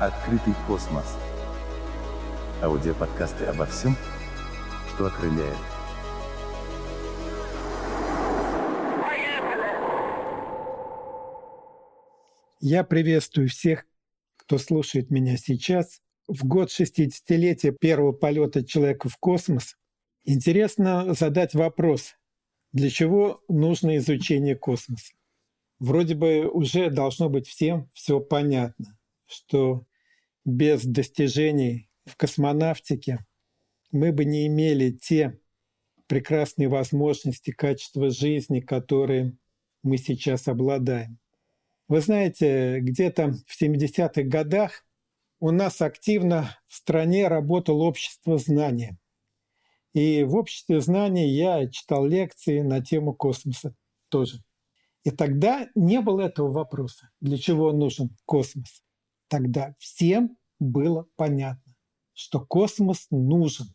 Открытый космос. Аудиоподкасты обо всем, что окрыляет. Я приветствую всех, кто слушает меня сейчас. В год 60-летия первого полета человека в космос интересно задать вопрос, для чего нужно изучение космоса? Вроде бы уже должно быть всем все понятно, что без достижений в космонавтике мы бы не имели те прекрасные возможности, качества жизни, которые мы сейчас обладаем. Вы знаете, где-то в 70-х годах у нас активно в стране работало общество знания – и в обществе знаний я читал лекции на тему космоса тоже. И тогда не было этого вопроса, для чего нужен космос. Тогда всем было понятно, что космос нужен.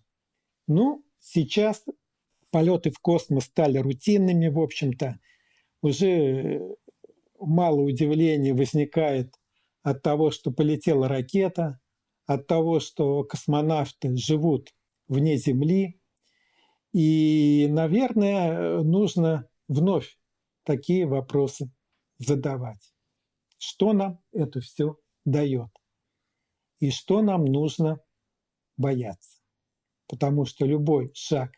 Ну, сейчас полеты в космос стали рутинными, в общем-то. Уже мало удивления возникает от того, что полетела ракета, от того, что космонавты живут вне Земли, и, наверное, нужно вновь такие вопросы задавать. Что нам это все дает? И что нам нужно бояться? Потому что любой шаг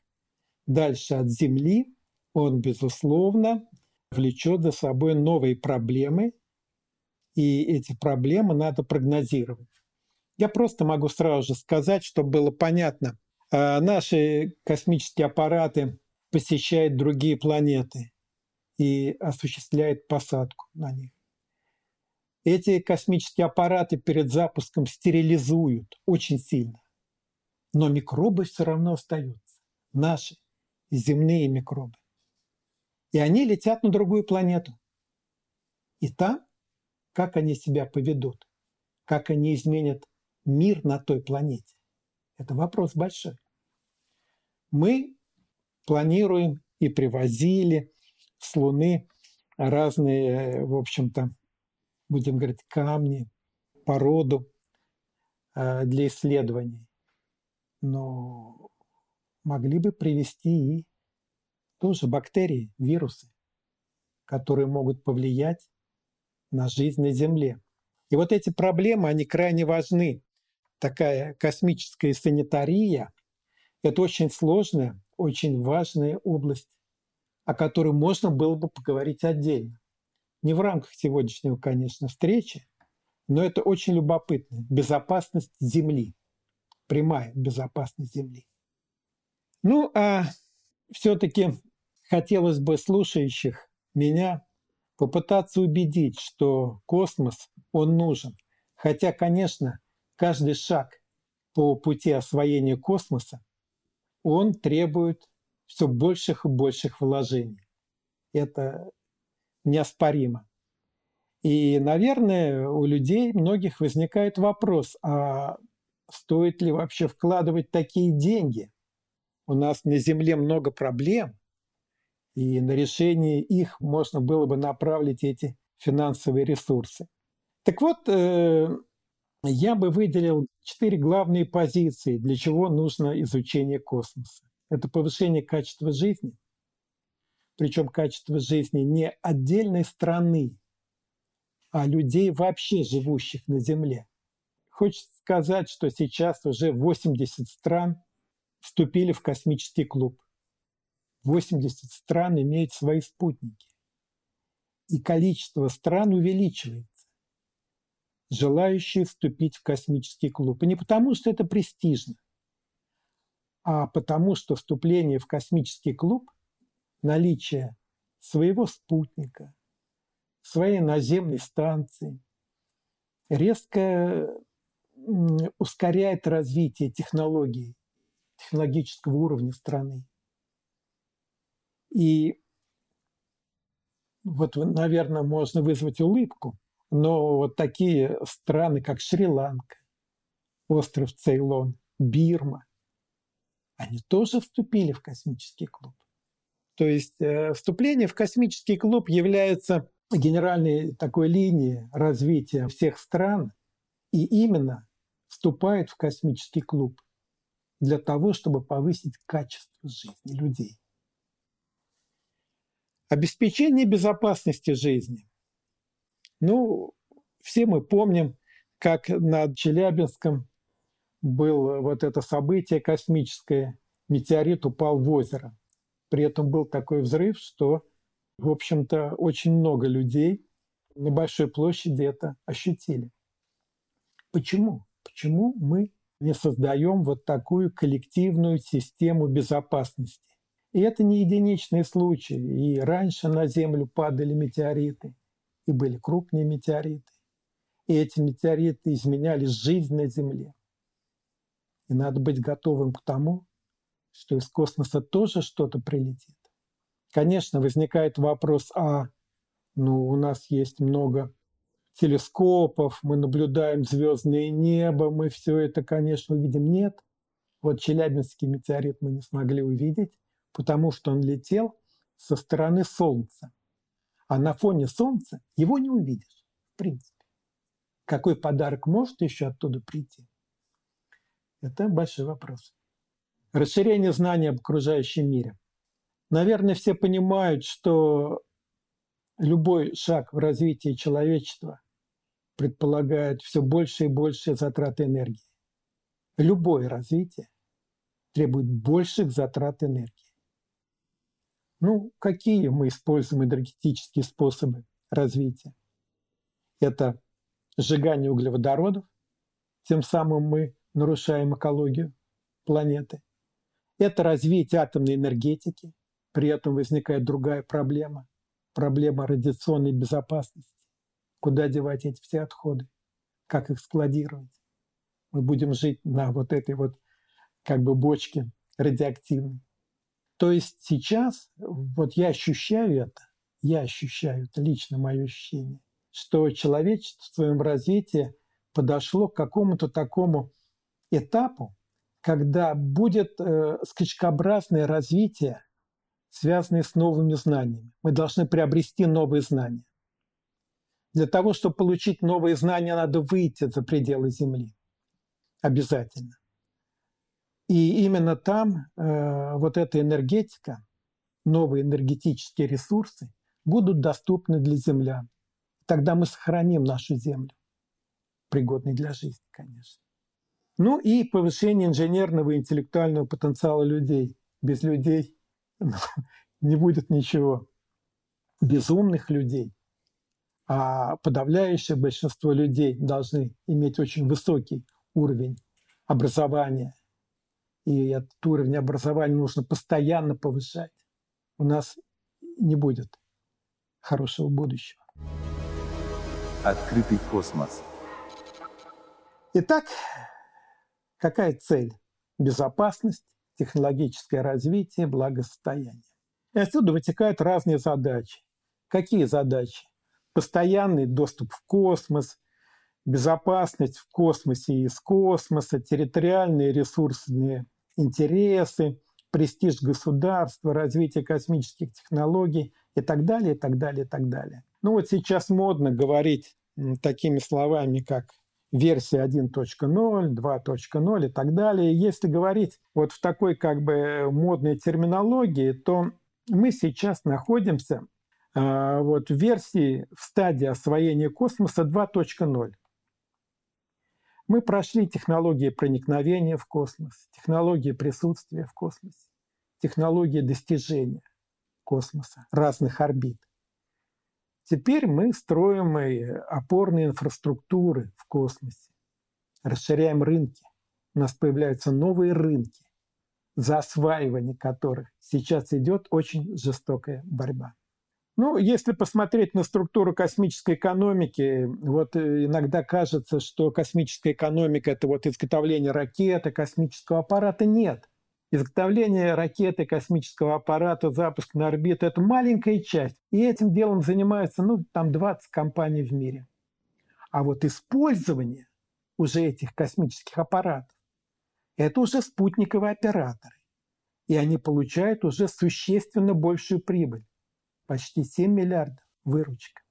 дальше от Земли, он, безусловно, влечет за собой новые проблемы, и эти проблемы надо прогнозировать. Я просто могу сразу же сказать, чтобы было понятно – а наши космические аппараты посещают другие планеты и осуществляют посадку на них. Эти космические аппараты перед запуском стерилизуют очень сильно. Но микробы все равно остаются. Наши земные микробы. И они летят на другую планету. И там, как они себя поведут, как они изменят мир на той планете, это вопрос большой мы планируем и привозили с Луны разные, в общем-то, будем говорить, камни, породу э, для исследований. Но могли бы привести и тоже бактерии, вирусы, которые могут повлиять на жизнь на Земле. И вот эти проблемы, они крайне важны. Такая космическая санитария – это очень сложная, очень важная область, о которой можно было бы поговорить отдельно. Не в рамках сегодняшнего, конечно, встречи, но это очень любопытно. Безопасность Земли. Прямая безопасность Земли. Ну, а все-таки хотелось бы слушающих меня попытаться убедить, что космос, он нужен. Хотя, конечно, каждый шаг по пути освоения космоса он требует все больших и больших вложений. Это неоспоримо. И, наверное, у людей многих возникает вопрос, а стоит ли вообще вкладывать такие деньги? У нас на Земле много проблем, и на решение их можно было бы направить эти финансовые ресурсы. Так вот, э, я бы выделил четыре главные позиции, для чего нужно изучение космоса. Это повышение качества жизни, причем качество жизни не отдельной страны, а людей вообще живущих на Земле. Хочется сказать, что сейчас уже 80 стран вступили в космический клуб. 80 стран имеют свои спутники. И количество стран увеличивается желающие вступить в космический клуб. И не потому, что это престижно, а потому, что вступление в космический клуб, наличие своего спутника, своей наземной станции резко ускоряет развитие технологий, технологического уровня страны. И вот, наверное, можно вызвать улыбку – но вот такие страны, как Шри-Ланка, остров Цейлон, Бирма, они тоже вступили в космический клуб. То есть э, вступление в космический клуб является генеральной такой линией развития всех стран и именно вступает в космический клуб для того, чтобы повысить качество жизни людей. Обеспечение безопасности жизни. Ну, все мы помним, как над Челябинском было вот это событие космическое, метеорит упал в озеро. При этом был такой взрыв, что, в общем-то, очень много людей на большой площади это ощутили. Почему? Почему мы не создаем вот такую коллективную систему безопасности? И это не единичные случаи. И раньше на Землю падали метеориты, и были крупные метеориты. И эти метеориты изменяли жизнь на Земле. И надо быть готовым к тому, что из космоса тоже что-то прилетит. Конечно, возникает вопрос, а ну, у нас есть много телескопов, мы наблюдаем звездное небо, мы все это, конечно, увидим. Нет, вот Челябинский метеорит мы не смогли увидеть, потому что он летел со стороны Солнца. А на фоне Солнца его не увидишь, в принципе. Какой подарок может еще оттуда прийти? Это большой вопрос. Расширение знаний об окружающем мире. Наверное, все понимают, что любой шаг в развитии человечества предполагает все больше и больше затрат энергии. Любое развитие требует больших затрат энергии. Ну, какие мы используем энергетические способы развития? Это сжигание углеводородов, тем самым мы нарушаем экологию планеты. Это развитие атомной энергетики, при этом возникает другая проблема – проблема радиационной безопасности. Куда девать эти все отходы? Как их складировать? Мы будем жить на вот этой вот как бы бочке радиоактивной. То есть сейчас, вот я ощущаю это, я ощущаю, это лично мое ощущение, что человечество в своем развитии подошло к какому-то такому этапу, когда будет э, скачкообразное развитие, связанное с новыми знаниями. Мы должны приобрести новые знания. Для того, чтобы получить новые знания, надо выйти за пределы Земли. Обязательно. И именно там э, вот эта энергетика, новые энергетические ресурсы будут доступны для землян. Тогда мы сохраним нашу землю, пригодной для жизни, конечно. Ну и повышение инженерного и интеллектуального потенциала людей. Без людей не будет ничего. Без умных людей. А подавляющее большинство людей должны иметь очень высокий уровень образования. И этот уровень образования нужно постоянно повышать. У нас не будет хорошего будущего. Открытый космос. Итак, какая цель? Безопасность, технологическое развитие, благосостояние. И отсюда вытекают разные задачи. Какие задачи? Постоянный доступ в космос, безопасность в космосе и из космоса, территориальные ресурсные интересы, престиж государства, развитие космических технологий и так далее, и так далее, и так далее. Ну вот сейчас модно говорить такими словами, как версия 1.0, 2.0 и так далее. Если говорить вот в такой как бы модной терминологии, то мы сейчас находимся э, вот в версии, в стадии освоения космоса 2.0. Мы прошли технологии проникновения в космос, технологии присутствия в космосе, технологии достижения космоса, разных орбит. Теперь мы строим и опорные инфраструктуры в космосе, расширяем рынки. У нас появляются новые рынки, за осваивание которых сейчас идет очень жестокая борьба. Ну, если посмотреть на структуру космической экономики, вот э, иногда кажется, что космическая экономика – это вот изготовление ракеты, космического аппарата. Нет. Изготовление ракеты, космического аппарата, запуск на орбиту – это маленькая часть. И этим делом занимаются, ну, там 20 компаний в мире. А вот использование уже этих космических аппаратов – это уже спутниковые операторы. И они получают уже существенно большую прибыль. Почти 7 миллиардов выручка.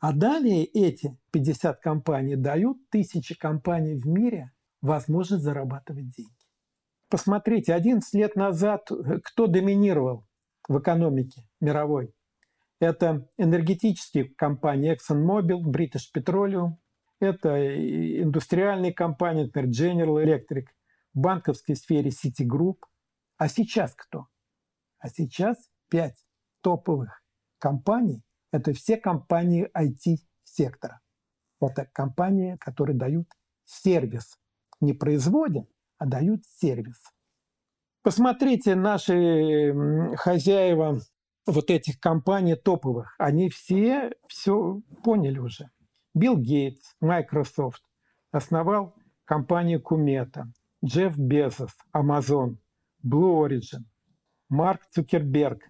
А далее эти 50 компаний дают тысячи компаний в мире возможность зарабатывать деньги. Посмотрите, 11 лет назад э, кто доминировал в экономике мировой? Это энергетические компании ExxonMobil, British Petroleum, это индустриальные компании, например, General Electric, в банковской сфере Citigroup. А сейчас кто? А сейчас пять топовых компаний – это все компании IT-сектора. Это компании, которые дают сервис. Не производят, а дают сервис. Посмотрите, наши хозяева вот этих компаний топовых, они все все поняли уже. Билл Гейтс, Microsoft основал компанию Кумета, Джефф Безос, Amazon, Blue Origin, Марк Цукерберг,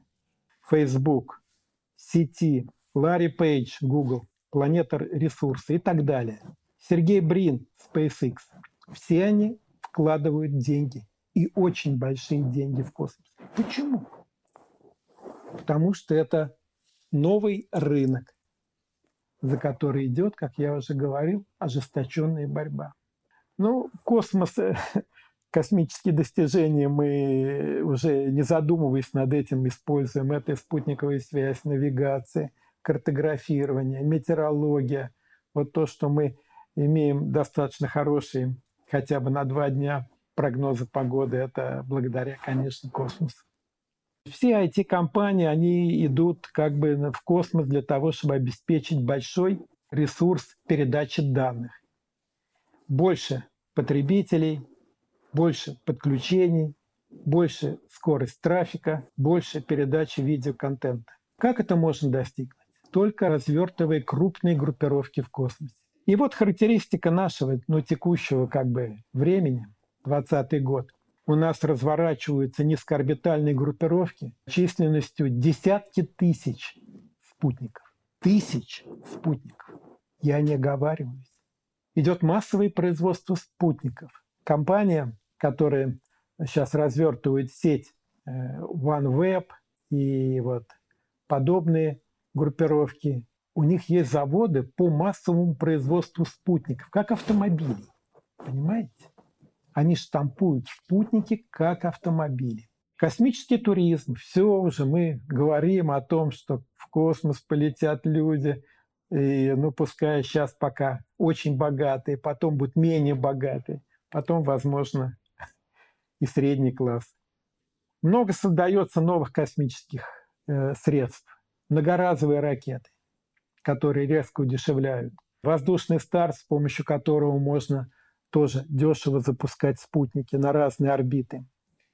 Facebook, сети, Ларри Пейдж, Google, Планета ресурсы и так далее. Сергей Брин, SpaceX. Все они вкладывают деньги и очень большие деньги в космос. Почему? Потому что это новый рынок, за который идет, как я уже говорил, ожесточенная борьба. Ну, космос, космические достижения мы уже не задумываясь над этим используем. Это спутниковая связь, навигация, картографирование, метеорология. Вот то, что мы имеем достаточно хорошие хотя бы на два дня прогнозы погоды, это благодаря, конечно, космосу. Все IT-компании, они идут как бы в космос для того, чтобы обеспечить большой ресурс передачи данных. Больше потребителей, больше подключений, больше скорость трафика, больше передачи видеоконтента. Как это можно достигнуть? Только развертывая крупные группировки в космосе. И вот характеристика нашего ну, текущего как бы времени, 20 год – у нас разворачиваются низкоорбитальные группировки численностью десятки тысяч спутников. Тысяч спутников. Я не оговариваюсь. Идет массовое производство спутников. Компания, которая сейчас развертывает сеть э, OneWeb и вот подобные группировки, у них есть заводы по массовому производству спутников, как автомобилей. Понимаете? Они штампуют спутники как автомобили. Космический туризм. Все уже мы говорим о том, что в космос полетят люди, и, ну, пускай сейчас пока очень богатые, потом будут менее богатые, потом, возможно, и средний класс. Много создается новых космических э, средств. Многоразовые ракеты, которые резко удешевляют. Воздушный старт, с помощью которого можно тоже дешево запускать спутники на разные орбиты,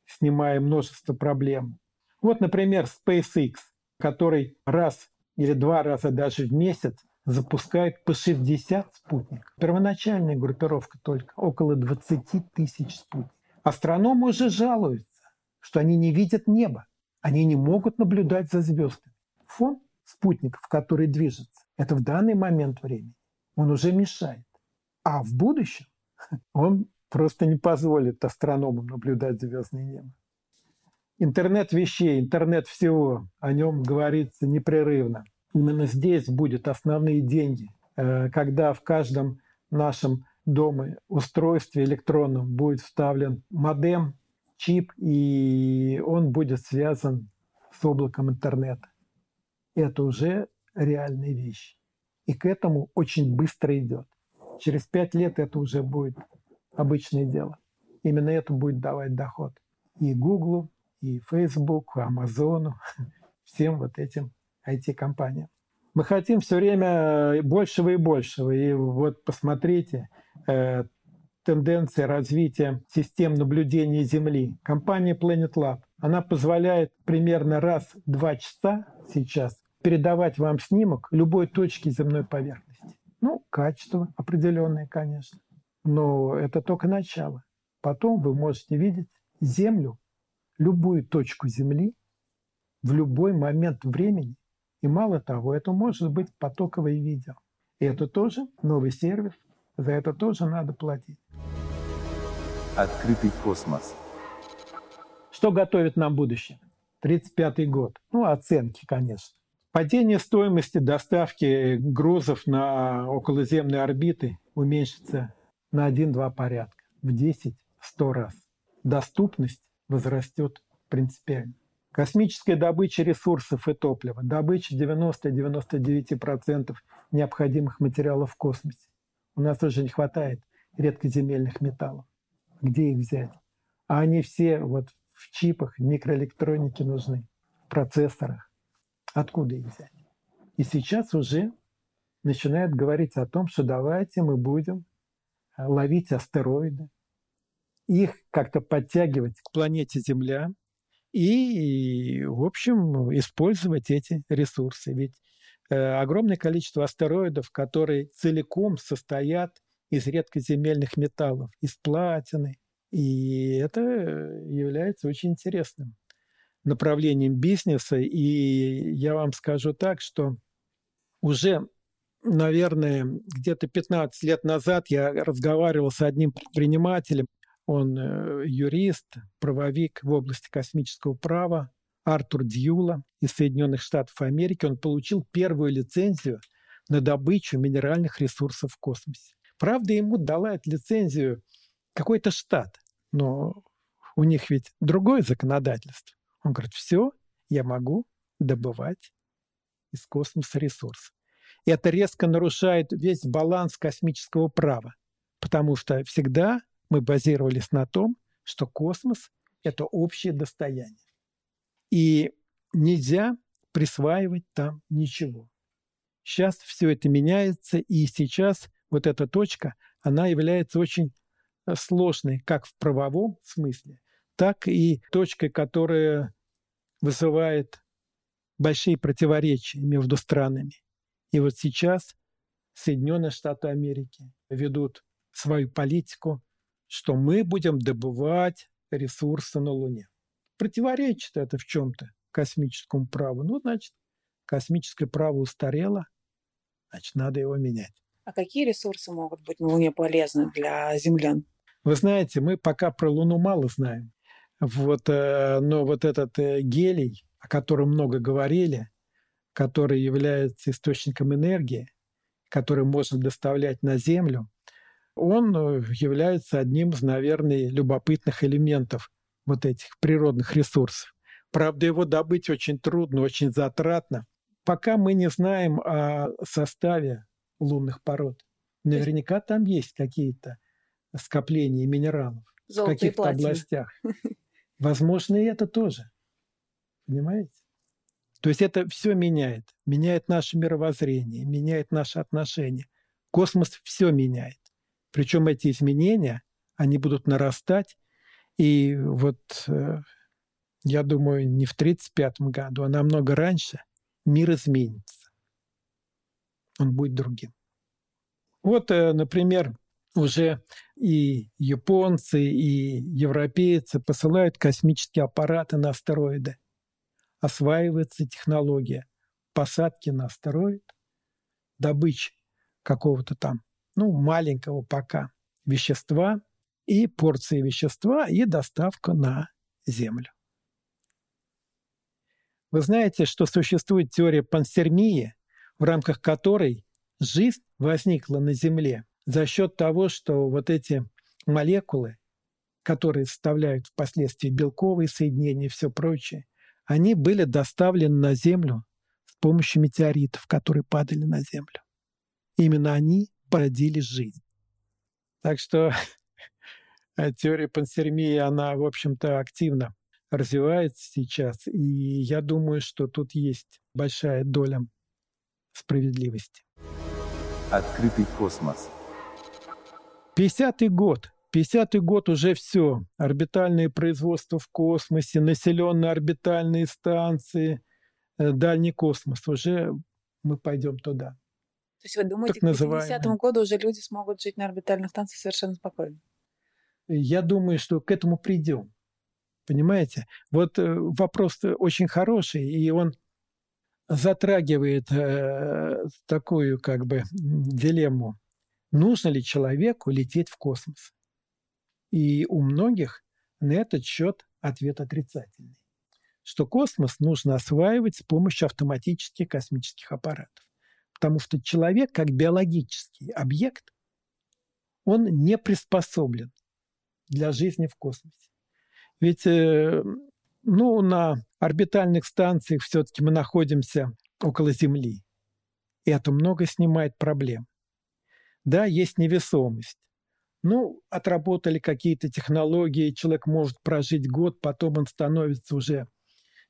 снимая множество проблем. Вот, например, SpaceX, который раз или два раза даже в месяц запускает по 60 спутников. Первоначальная группировка только около 20 тысяч спутников. Астрономы уже жалуются, что они не видят неба. Они не могут наблюдать за звездами. Фон спутников, которые движутся, это в данный момент времени. Он уже мешает. А в будущем он просто не позволит астрономам наблюдать звездное небо. Интернет вещей, интернет всего, о нем говорится непрерывно. Именно здесь будут основные деньги, э, когда в каждом нашем доме устройстве электронном будет вставлен модем, чип, и он будет связан с облаком интернета. Это уже реальные вещи. И к этому очень быстро идет. Через пять лет это уже будет обычное дело. Именно это будет давать доход и Google, и Facebook, и Amazon, всем вот этим IT-компаниям. Мы хотим все время большего и большего. И вот посмотрите, э, тенденция развития систем наблюдения Земли. Компания Planet Lab, она позволяет примерно раз в два часа сейчас передавать вам снимок любой точки земной поверхности. Ну, качество определенное, конечно. Но это только начало. Потом вы можете видеть Землю, любую точку Земли в любой момент времени. И мало того, это может быть потоковое видео. И это тоже новый сервис, за это тоже надо платить. Открытый космос. Что готовит нам будущее? 35-й год. Ну, оценки, конечно. Падение стоимости доставки грузов на околоземные орбиты уменьшится на 1-2 порядка, в 10-100 раз. Доступность возрастет принципиально. Космическая добыча ресурсов и топлива, добыча 90-99% необходимых материалов в космосе. У нас уже не хватает редкоземельных металлов. Где их взять? А они все вот в чипах, микроэлектронике нужны, в процессорах. Откуда их взять? И сейчас уже начинают говорить о том, что давайте мы будем э, ловить астероиды, их как-то подтягивать к планете Земля и, в общем, использовать эти ресурсы. Ведь э, огромное количество астероидов, которые целиком состоят из редкоземельных металлов, из платины. И это является очень интересным направлением бизнеса. И я вам скажу так, что уже, наверное, где-то 15 лет назад я разговаривал с одним предпринимателем, он э, юрист, правовик в области космического права, Артур Дьюла из Соединенных Штатов Америки. Он получил первую лицензию на добычу минеральных ресурсов в космосе. Правда, ему дала эту лицензию какой-то штат, но у них ведь другое законодательство. Он говорит, все, я могу добывать из космоса ресурсы. И это резко нарушает весь баланс космического права, потому что всегда мы базировались на том, что космос – это общее достояние. И нельзя присваивать там ничего. Сейчас все это меняется, и сейчас вот эта точка, она является очень э, сложной как в правовом смысле, так и точкой, которая вызывает большие противоречия между странами. И вот сейчас Соединенные Штаты Америки ведут свою политику, что мы будем добывать ресурсы на Луне. Противоречит это в чем-то космическому праву. Ну, значит, космическое право устарело, значит, надо его менять. А какие ресурсы могут быть на Луне полезны для землян? Вы знаете, мы пока про Луну мало знаем. Вот, э, но вот этот э, гелий, о котором много говорили, который является источником энергии, который можно доставлять на Землю, он э, является одним из, наверное, любопытных элементов вот этих природных ресурсов. Правда, его добыть очень трудно, очень затратно. Пока мы не знаем о составе лунных пород. Наверняка там есть какие-то скопления минералов Золото в каких-то областях. Возможно, и это тоже. Понимаете? То есть это все меняет. Меняет наше мировоззрение, меняет наши отношения. Космос все меняет. Причем эти изменения, они будут нарастать. И вот э, я думаю, не в 1935 году, а намного раньше мир изменится. Он будет другим. Вот, э, например, уже и японцы, и европейцы посылают космические аппараты на астероиды. Осваивается технология посадки на астероид, добычи какого-то там, ну, маленького пока вещества и порции вещества и доставка на Землю. Вы знаете, что существует теория пансермии, в рамках которой жизнь возникла на Земле за счет того, что вот эти молекулы, которые составляют впоследствии белковые соединения и все прочее, они были доставлены на Землю с помощью метеоритов, которые падали на Землю. Именно они породили жизнь. Так что теория пансермии, она, в общем-то, активно развивается сейчас, и я думаю, что тут есть большая доля справедливости. Открытый космос. 50-й год. 50-й год уже все. Орбитальное производство в космосе, населенные орбитальные станции, э, дальний космос. Уже мы пойдем туда. То есть вы думаете, к 50 году уже люди смогут жить на орбитальных станциях совершенно спокойно? Я думаю, что к этому придем. Понимаете? Вот э, вопрос очень хороший, и он затрагивает э, такую как бы дилемму. Нужно ли человеку лететь в космос? И у многих на этот счет ответ отрицательный. что космос нужно осваивать с помощью автоматических космических аппаратов. Потому что человек, как биологический объект, он не приспособлен для жизни в космосе. Ведь э, ну, на орбитальных станциях все-таки мы находимся около Земли. И это много снимает проблем. Да, есть невесомость. Ну, отработали какие-то технологии, человек может прожить год, потом он становится уже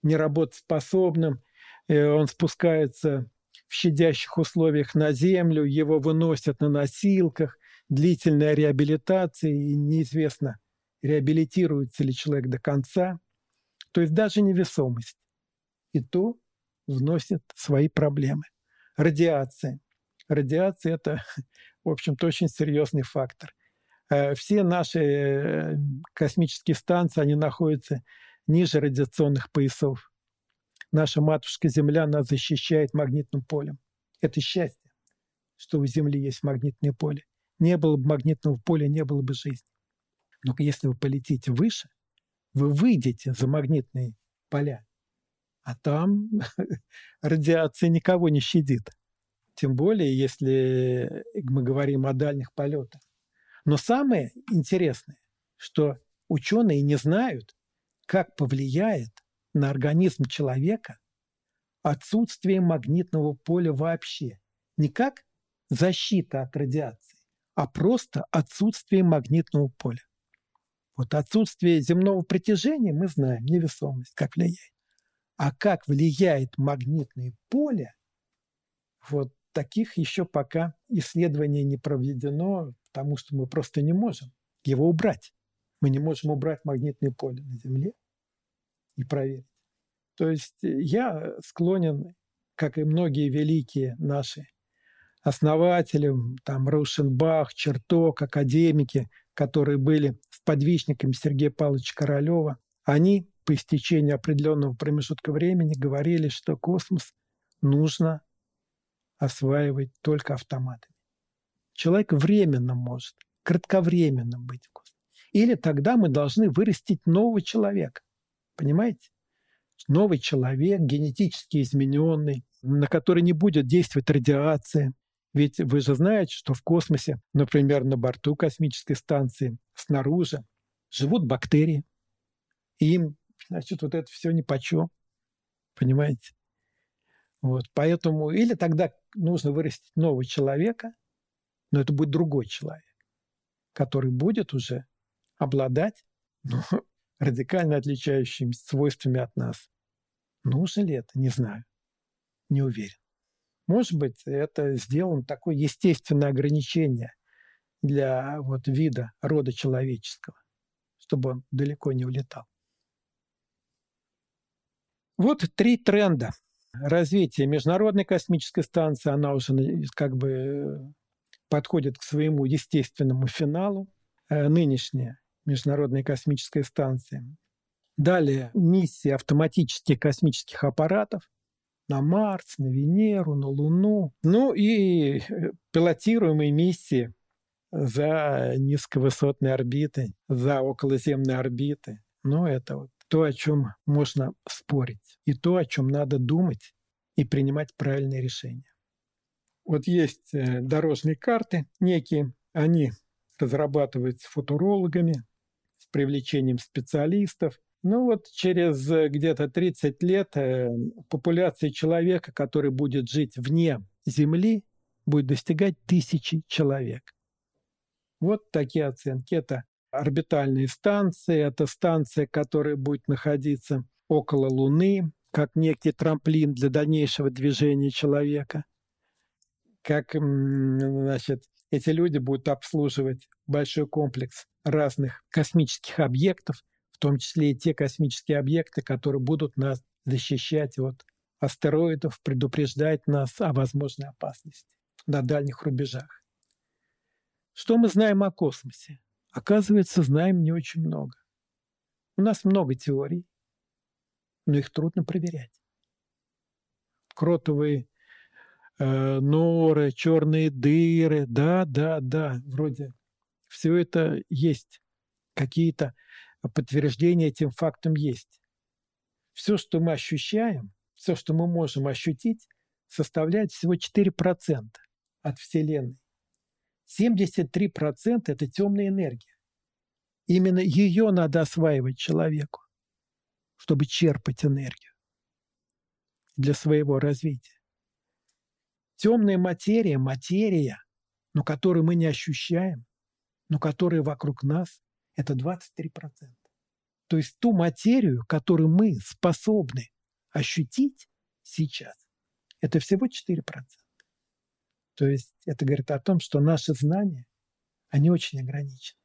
неработоспособным, э, он спускается в щадящих условиях на землю, его выносят на носилках, длительная реабилитация, и неизвестно, реабилитируется ли человек до конца. То есть даже невесомость. И то вносит свои проблемы. Радиация. Радиация – это, в общем-то, очень серьезный фактор. Э, все наши э, космические станции, они находятся ниже радиационных поясов. Наша матушка Земля нас защищает магнитным полем. Это счастье, что у Земли есть магнитное поле. Не было бы магнитного поля, не было бы жизни. Но если вы полетите выше, вы выйдете за магнитные поля, а там радиация никого не щадит. Тем более, если мы говорим о дальних полетах. Но самое интересное, что ученые не знают, как повлияет на организм человека отсутствие магнитного поля вообще. Не как защита от радиации, а просто отсутствие магнитного поля. Вот отсутствие земного притяжения мы знаем, невесомость, как влияет. А как влияет магнитное поле, вот таких еще пока исследований не проведено, потому что мы просто не можем его убрать. Мы не можем убрать магнитное поле на Земле и проверить. То есть э, я склонен, как и многие великие наши основатели, там Рушенбах, Черток, академики, которые были сподвижниками Сергея Павловича Королева, они по истечении определенного промежутка времени говорили, что космос нужно осваивать только автоматами. Человек временно может, кратковременно быть в космосе. Или тогда мы должны вырастить нового человека. Понимаете? Новый человек, генетически измененный, на который не будет действовать радиация. Ведь вы же знаете, что в космосе, например, на борту космической станции, снаружи, живут бактерии. И им, значит, вот это все ни по чем. Понимаете? Вот, поэтому или тогда нужно вырастить нового человека, но это будет другой человек, который будет уже обладать ну, радикально отличающимися свойствами от нас. Нужно ли это? Не знаю. Не уверен. Может быть, это сделано такое естественное ограничение для вот вида рода человеческого, чтобы он далеко не улетал. Вот три тренда развития Международной космической станции, она уже как бы подходит к своему естественному финалу. Э, нынешняя Международной космической станции. Далее миссии автоматических космических аппаратов на Марс, на Венеру, на Луну. Ну и э, пилотируемые миссии за низковысотные орбиты, за околоземные орбиты. Ну, это вот то, о чем можно спорить, и то, о чем надо думать и принимать правильные решения. Вот есть э, дорожные карты некие, они разрабатываются футурологами, привлечением специалистов. Ну вот через э, где-то 30 лет э, популяция человека, который будет жить вне Земли, будет достигать тысячи человек. Вот такие оценки. Это орбитальные станции, это станция, которая будет находиться около Луны, как некий трамплин для дальнейшего движения человека. Как значит, эти люди будут обслуживать большой комплекс разных космических объектов, в том числе и те космические объекты, которые будут нас защищать от астероидов, предупреждать нас о возможной опасности на дальних рубежах. Что мы знаем о космосе? Оказывается, знаем не очень много. У нас много теорий, но их трудно проверять. Кротовые э, норы, черные дыры, да, да, да, вроде все это есть. Какие-то подтверждения этим фактам есть. все, что мы ощущаем, все, что мы можем ощутить, составляет всего 4% от Вселенной. 73% – это темная энергия. Именно ее надо осваивать человеку, чтобы черпать энергию для своего развития. Темная материя – материя, но которую мы не ощущаем, но которая вокруг нас – это 23%. То есть ту материю, которую мы способны ощутить сейчас, это всего 4%. То есть это говорит о том, что наши знания, они очень ограничены.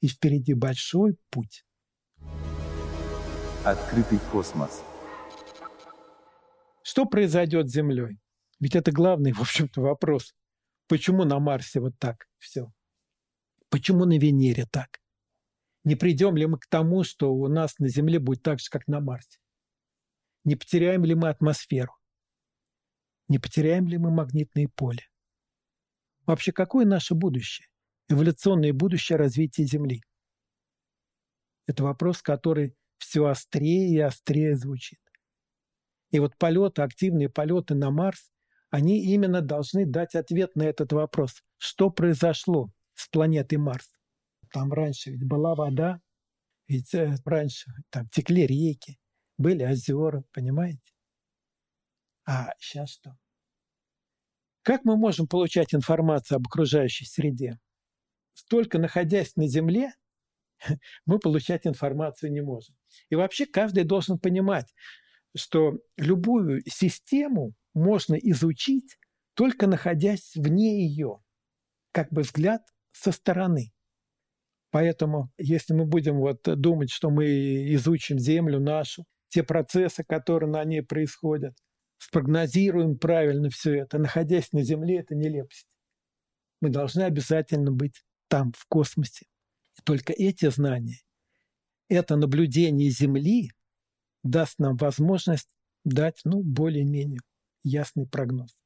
И впереди большой путь. Открытый космос. Что произойдет с Землей? Ведь это главный, в общем-то, вопрос. Почему на Марсе вот так все? Почему на Венере так? Не придем ли мы к тому, что у нас на Земле будет так же, как на Марсе? Не потеряем ли мы атмосферу? Не потеряем ли мы магнитное поле? Вообще, какое наше будущее? Эволюционное будущее развития Земли? Это вопрос, который все острее и острее звучит. И вот полеты, активные полеты на Марс, они именно должны дать ответ на этот вопрос. Что произошло с планетой Марс? Там раньше ведь была вода, ведь э, раньше там текли реки, были озера, понимаете? А сейчас что? Как мы можем получать информацию об окружающей среде? Столько находясь на Земле, мы получать информацию не можем. И вообще каждый должен понимать, что любую систему можно изучить, только находясь вне ее, как бы взгляд со стороны. Поэтому, если мы будем вот думать, что мы изучим Землю нашу, те процессы, которые на ней происходят, спрогнозируем правильно все это, находясь на Земле, это нелепость. Мы должны обязательно быть там, в космосе. И только эти знания, это наблюдение Земли даст нам возможность дать ну, более-менее ясный прогноз.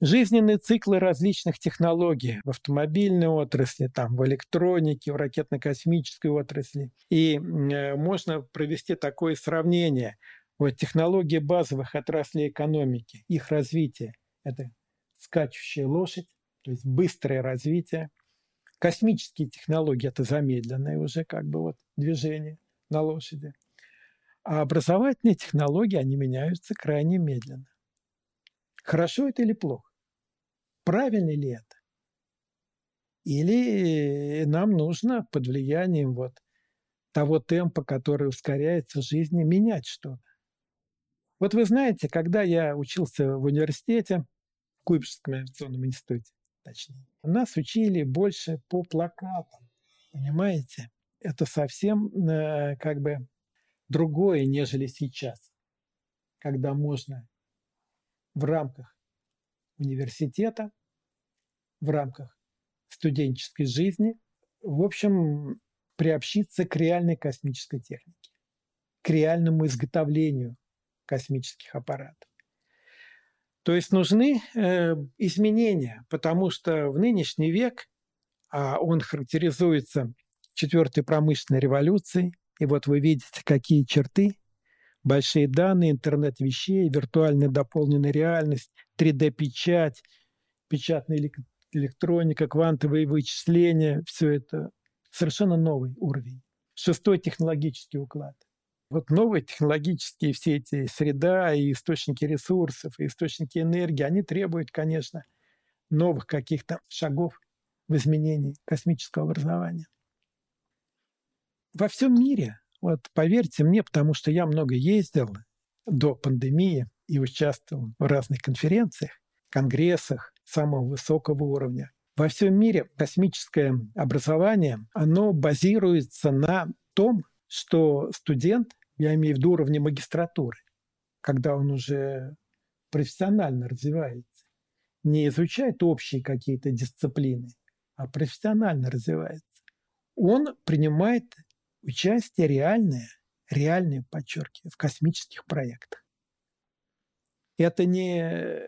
Жизненные циклы различных технологий в автомобильной отрасли, там, в электронике, в ракетно-космической отрасли. И э, можно провести такое сравнение. Вот технологии базовых отраслей экономики, их развитие – это скачущая лошадь, то есть быстрое развитие. Космические технологии – это замедленное уже как бы вот движение на лошади. А образовательные технологии, они меняются крайне медленно. Хорошо это или плохо? Правильно ли это? Или нам нужно под влиянием вот того темпа, который ускоряется в жизни, менять что-то? Вот вы знаете, когда я учился в университете, в Куйбышевском авиационном институте, точнее, нас учили больше по плакатам, понимаете? Это совсем э, как бы другое, нежели сейчас, когда можно в рамках университета, в рамках студенческой жизни, в общем, приобщиться к реальной космической технике, к реальному изготовлению космических аппаратов. То есть нужны э, изменения, потому что в нынешний век, а он характеризуется четвертой промышленной революцией, и вот вы видите, какие черты большие данные, интернет вещей, виртуальная дополненная реальность, 3D-печать, печатная электроника, квантовые вычисления, все это совершенно новый уровень. Шестой технологический уклад. Вот новые технологические все эти среда и источники ресурсов, и источники энергии, они требуют, конечно, новых каких-то шагов в изменении космического образования. Во всем мире вот поверьте мне, потому что я много ездил до пандемии и участвовал в разных конференциях, конгрессах самого высокого уровня. Во всем мире космическое образование, оно базируется на том, что студент, я имею в виду уровне магистратуры, когда он уже профессионально развивается, не изучает общие какие-то дисциплины, а профессионально развивается. Он принимает участие реальное, реальное, подчеркиваю, в космических проектах. Это не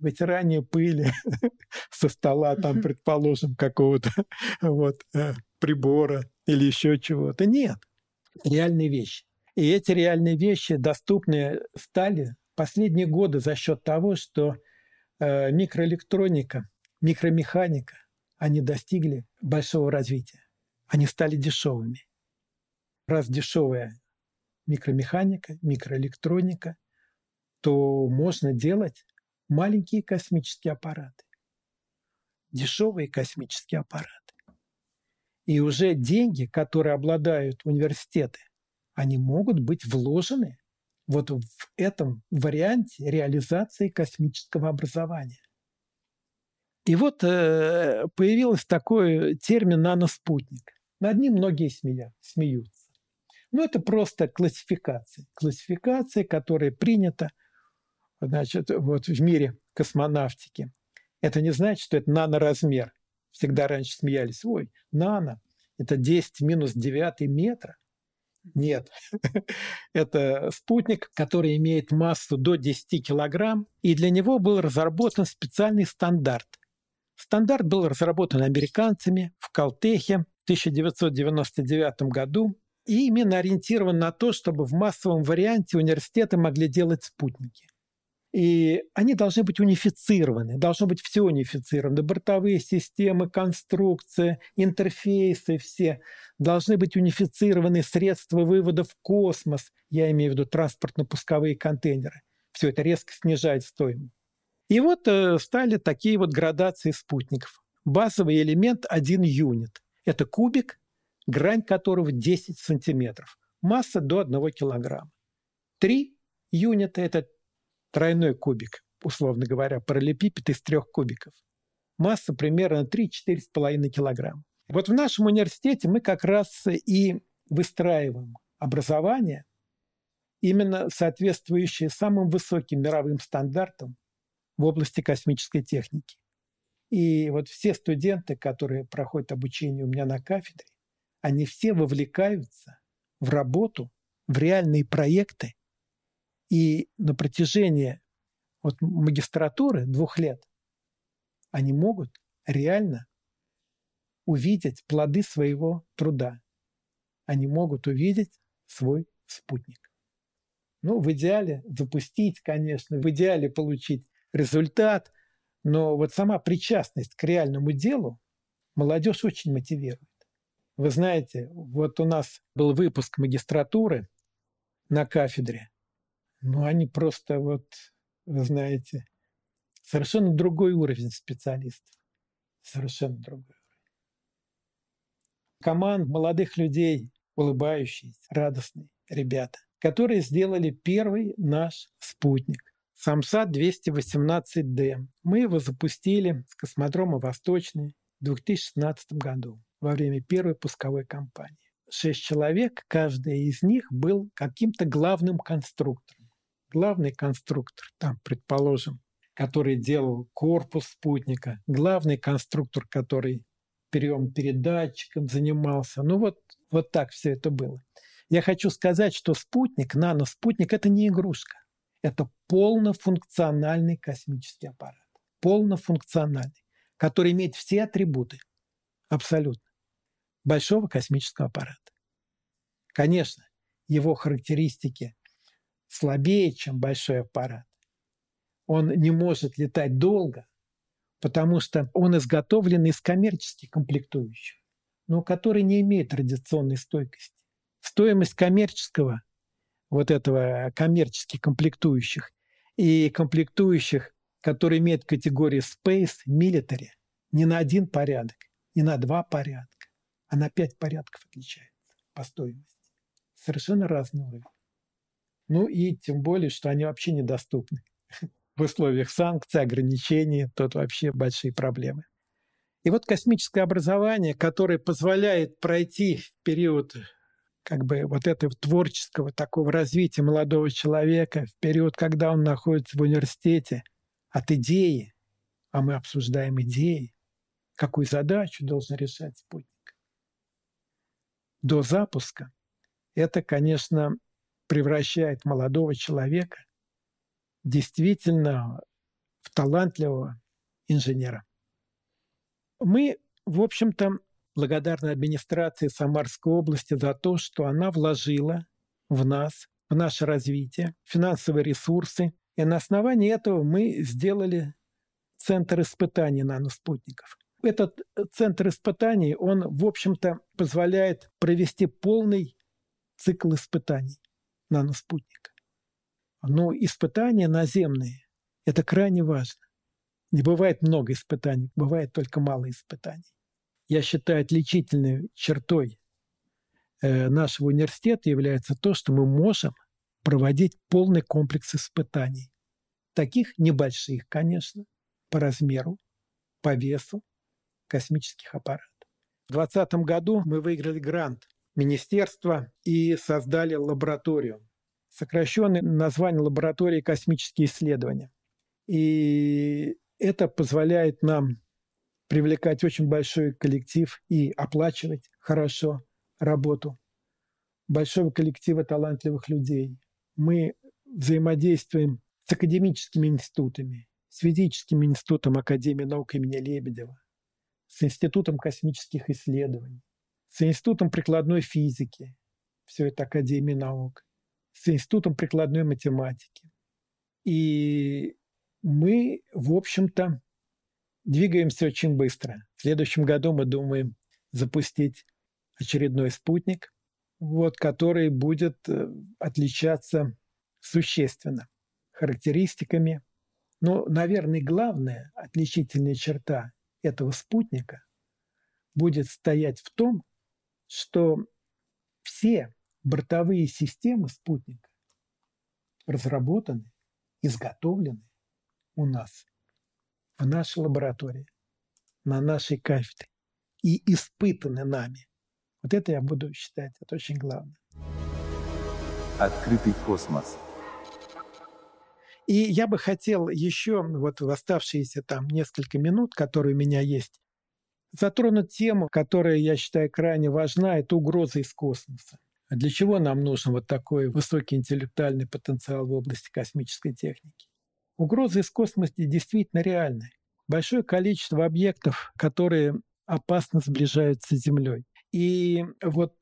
вытирание пыли со стола, там, предположим, какого-то вот, э, прибора или еще чего-то. Нет, реальные вещи. И эти реальные вещи доступны стали последние годы за счет того, что э, микроэлектроника, микромеханика, они достигли большого развития. Они стали дешевыми. Раз дешевая микромеханика, микроэлектроника, то можно делать маленькие космические аппараты, дешевые космические аппараты. И уже деньги, которые обладают университеты, они могут быть вложены вот в этом варианте реализации космического образования. И вот э, появился такой термин наноспутник. Над ним многие смея, смеются. Но это просто классификация. Классификация, которая принята значит, вот в мире космонавтики. Это не значит, что это наноразмер. Всегда раньше смеялись, ой, нано, это 10 минус 9 метра. Нет, это спутник, который имеет массу до 10 килограмм, и для него был разработан специальный стандарт. Стандарт был разработан американцами в Калтехе в 1999 году и именно ориентирован на то, чтобы в массовом варианте университеты могли делать спутники. И они должны быть унифицированы, должно быть все унифицировано. Бортовые системы, конструкция, интерфейсы все. Должны быть унифицированы средства вывода в космос. Я имею в виду транспортно-пусковые контейнеры. Все это резко снижает стоимость. И вот э, стали такие вот градации спутников. Базовый элемент – один юнит. Это кубик, грань которого 10 сантиметров. Масса до 1 килограмма. Три юнита – это тройной кубик, условно говоря, параллелепипед из трех кубиков. Масса примерно 3-4,5 килограмм. Вот в нашем университете мы как раз и выстраиваем образование, именно соответствующее самым высоким мировым стандартам в области космической техники. И вот все студенты, которые проходят обучение у меня на кафедре, они все вовлекаются в работу, в реальные проекты и на протяжении вот магистратуры двух лет они могут реально увидеть плоды своего труда. Они могут увидеть свой спутник. Ну, в идеале запустить, конечно, в идеале получить результат, но вот сама причастность к реальному делу молодежь очень мотивирует. Вы знаете, вот у нас был выпуск магистратуры на кафедре, ну, они просто вот, вы знаете, совершенно другой уровень специалистов. Совершенно другой уровень. Команд молодых людей, улыбающиеся, радостные ребята, которые сделали первый наш спутник. Самсат 218D. Мы его запустили с космодрома Восточный в 2016 году во время первой пусковой кампании. Шесть человек, каждый из них был каким-то главным конструктором главный конструктор, там, предположим, который делал корпус спутника, главный конструктор, который прием передатчиком занимался. Ну вот, вот так все это было. Я хочу сказать, что спутник, наноспутник – это не игрушка. Это полнофункциональный космический аппарат. Полнофункциональный, который имеет все атрибуты абсолютно большого космического аппарата. Конечно, его характеристики слабее, чем большой аппарат. Он не может летать долго, потому что он изготовлен из коммерческих комплектующих, но который не имеет радиационной стойкости. Стоимость коммерческого, вот этого коммерческих комплектующих и комплектующих, которые имеют категорию Space, Military, не на один порядок, не на два порядка, а на пять порядков отличается по стоимости. Совершенно разный уровень. Ну и тем более, что они вообще недоступны. В условиях санкций, ограничений, тут вообще большие проблемы. И вот космическое образование, которое позволяет пройти в период как бы вот этого творческого такого развития молодого человека, в период, когда он находится в университете, от идеи, а мы обсуждаем идеи, какую задачу должен решать спутник, до запуска, это, конечно, превращает молодого человека действительно в талантливого инженера. Мы, в общем-то, благодарны администрации Самарской области за то, что она вложила в нас, в наше развитие, финансовые ресурсы. И на основании этого мы сделали центр испытаний наноспутников. Этот э, центр испытаний, он, в общем-то, позволяет провести полный цикл испытаний наноспутника. Но испытания наземные – это крайне важно. Не бывает много испытаний, бывает только мало испытаний. Я считаю, отличительной чертой э, нашего университета является то, что мы можем проводить полный комплекс испытаний. Таких небольших, конечно, по размеру, по весу космических аппаратов. В 2020 году мы выиграли грант министерства и создали лабораторию. Сокращенное название лаборатории космические исследования. И это позволяет нам привлекать очень большой коллектив и оплачивать хорошо работу большого коллектива талантливых людей. Мы взаимодействуем с академическими институтами, с физическим институтом Академии наук имени Лебедева, с Институтом космических исследований, с Институтом прикладной физики, все это Академия наук, с Институтом прикладной математики. И мы, в общем-то, двигаемся очень быстро. В следующем году мы думаем запустить очередной спутник, вот, который будет э, отличаться существенно характеристиками. Но, наверное, главная отличительная черта этого спутника будет стоять в том, что все бортовые системы спутника разработаны, изготовлены у нас, в нашей лаборатории, на нашей кафедре и испытаны нами. Вот это я буду считать, это очень главное. Открытый космос. И я бы хотел еще вот в оставшиеся там несколько минут, которые у меня есть, затронуть тему, которая, я считаю, крайне важна, это угроза из космоса. А для чего нам нужен вот такой высокий интеллектуальный потенциал в области космической техники? Угрозы из космоса действительно реальны. Большое количество объектов, которые опасно сближаются с Землей. И вот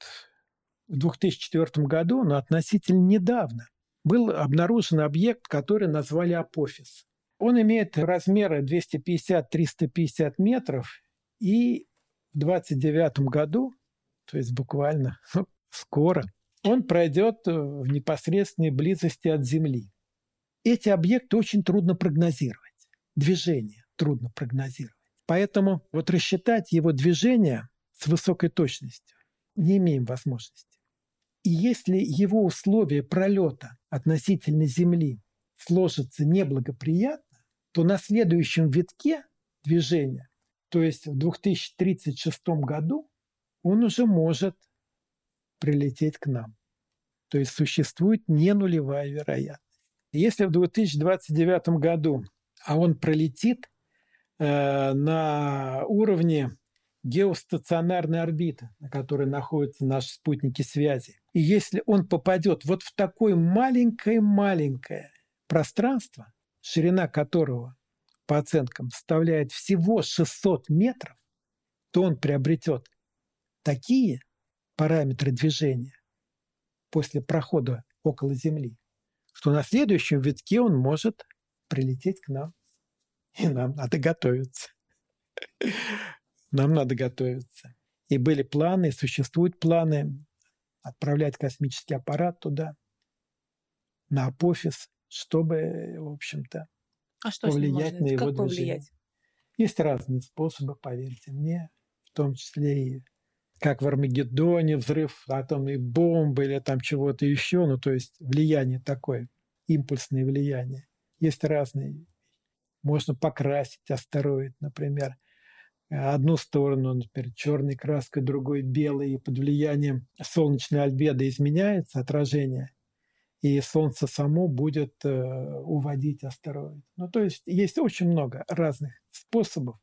в 2004 году, но относительно недавно, был обнаружен объект, который назвали Апофис. Он имеет размеры 250-350 метров, и в 29 году, то есть буквально ну, скоро, он пройдет в непосредственной близости от Земли эти объекты очень трудно прогнозировать. Движение трудно прогнозировать. Поэтому вот рассчитать его движение с высокой точностью не имеем возможности. И если его условия пролета относительно Земли сложатся неблагоприятно, то на следующем витке движения, то есть в 2036 году, он уже может прилететь к нам. То есть существует не нулевая вероятность. Если в 2029 году, а он пролетит э, на уровне геостационарной орбиты, на которой находятся наши спутники связи, и если он попадет вот в такое маленькое-маленькое пространство, ширина которого, по оценкам, составляет всего 600 метров, то он приобретет такие параметры движения после прохода около Земли, что на следующем витке он может прилететь к нам. И нам надо готовиться. Нам надо готовиться. И были планы, существуют планы отправлять космический аппарат туда, на апофис, чтобы, в общем-то, а что повлиять на его как движение. Повлиять? Есть разные способы, поверьте мне, в том числе и как в Армагеддоне, взрыв атомной бомбы или там чего-то еще, ну то есть влияние такое, импульсное влияние. Есть разные. Можно покрасить астероид, например, одну сторону, например, черной краской, другой белой, и под влиянием солнечной альбеды изменяется отражение, и Солнце само будет э, уводить астероид. Ну, то есть есть очень много разных способов,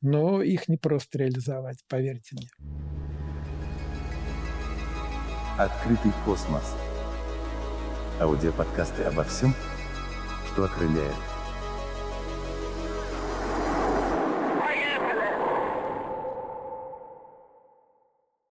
но их не просто реализовать, поверьте мне. Открытый космос. Аудиоподкасты обо всем, что окрыляет